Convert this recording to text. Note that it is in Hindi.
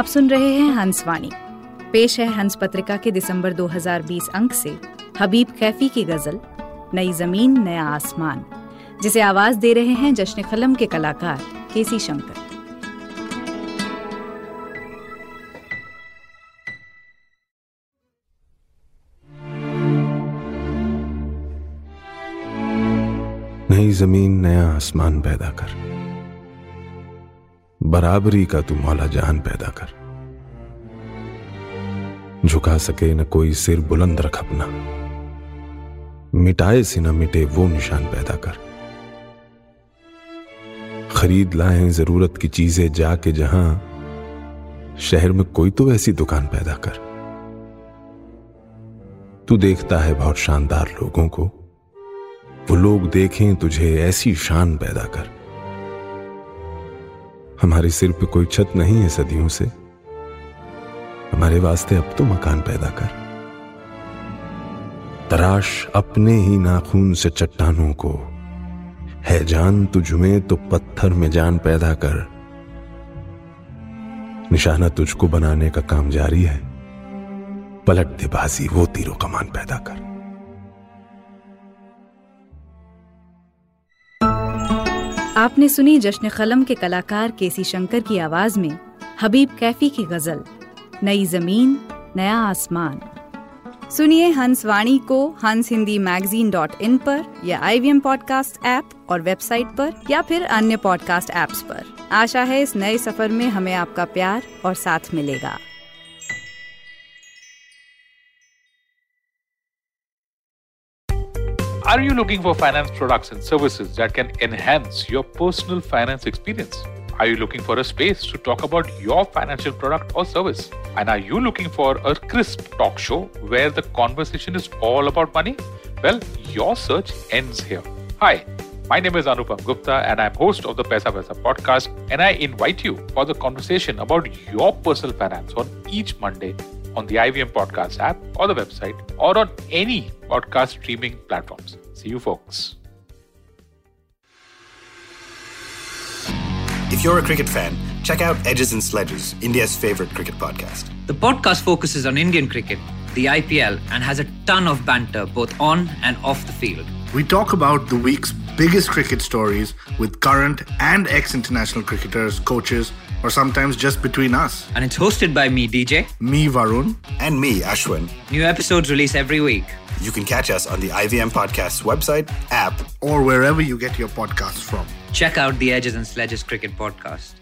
आप सुन रहे हैं हंसवाणी। पेश है हंस पत्रिका के दिसंबर 2020 अंक से हबीब कैफी की गज़ल, नई ज़मीन, नया आसमान, जिसे आवाज़ दे रहे हैं जश्न कलम के कलाकार केसी शंकर। नई ज़मीन, नया आसमान पैदा कर। बराबरी का तू मौला जहान पैदा कर। झुका सके न कोई सिर बुलंद रख अपना। मिटाए से न मिटे वो निशान पैदा कर। खरीद लाए ज़रूरत की चीज़ें जाके जहाँ, शहर में कोई तो ऐसी दुकान पैदा कर। तू देखता है बहुत शानदार लोगों को। वो लोग देखें तुझे ऐसी शान पैदा कर। हमारे सिर पे कोई छत नहीं है सदियों से। हमारे वास्ते अब तो मकान पैदा कर। तराश अपने ही नाखून से चट्टानों को। है जान तुझ में तो पत्थर में जान पैदा कर। निशाना तुझको बनाने का काम जारी है। पलट दे बाजी वो तीरों कमान पैदा कर। आपने सुनी जश्न कलम के कलाकार केसी शंकर की आवाज़ में हबीब कैफी की गज़ल, नई ज़मीन, नया आसमान। सुनिए हंस वाणी को हंस हिंदी मैगजीन डॉट इन पर या I V M podcast app और वेबसाइट पर या फिर अन्य पॉडकास्ट ऐप्स पर। आशा है इस नए सफ़र में हमें आपका प्यार और साथ मिलेगा। Are you looking for finance products and services that can enhance your personal finance experience? Are you looking for a space to talk about your financial product or service? And are you looking for a crisp talk show where the conversation is all about money? Well, your search ends here. Hi, my name is Anupam Gupta and I'm host of the Pesa Pesa podcast and I invite you for the conversation about your personal finance on each Monday on the IVM Podcast app or the website or on any podcast streaming platforms. See you, folks. If you're a cricket fan, check out Edges and Sledges, India's favorite cricket podcast. The podcast focuses on Indian cricket, the IPL, and has a ton of banter both on and off the field. We talk about the week's biggest cricket stories with current and ex international cricketers, coaches, or sometimes just between us. And it's hosted by me, DJ. Me, Varun. And me, Ashwin. New episodes release every week. You can catch us on the IVM Podcast's website, app, or wherever you get your podcasts from. Check out the Edges and Sledges Cricket Podcast.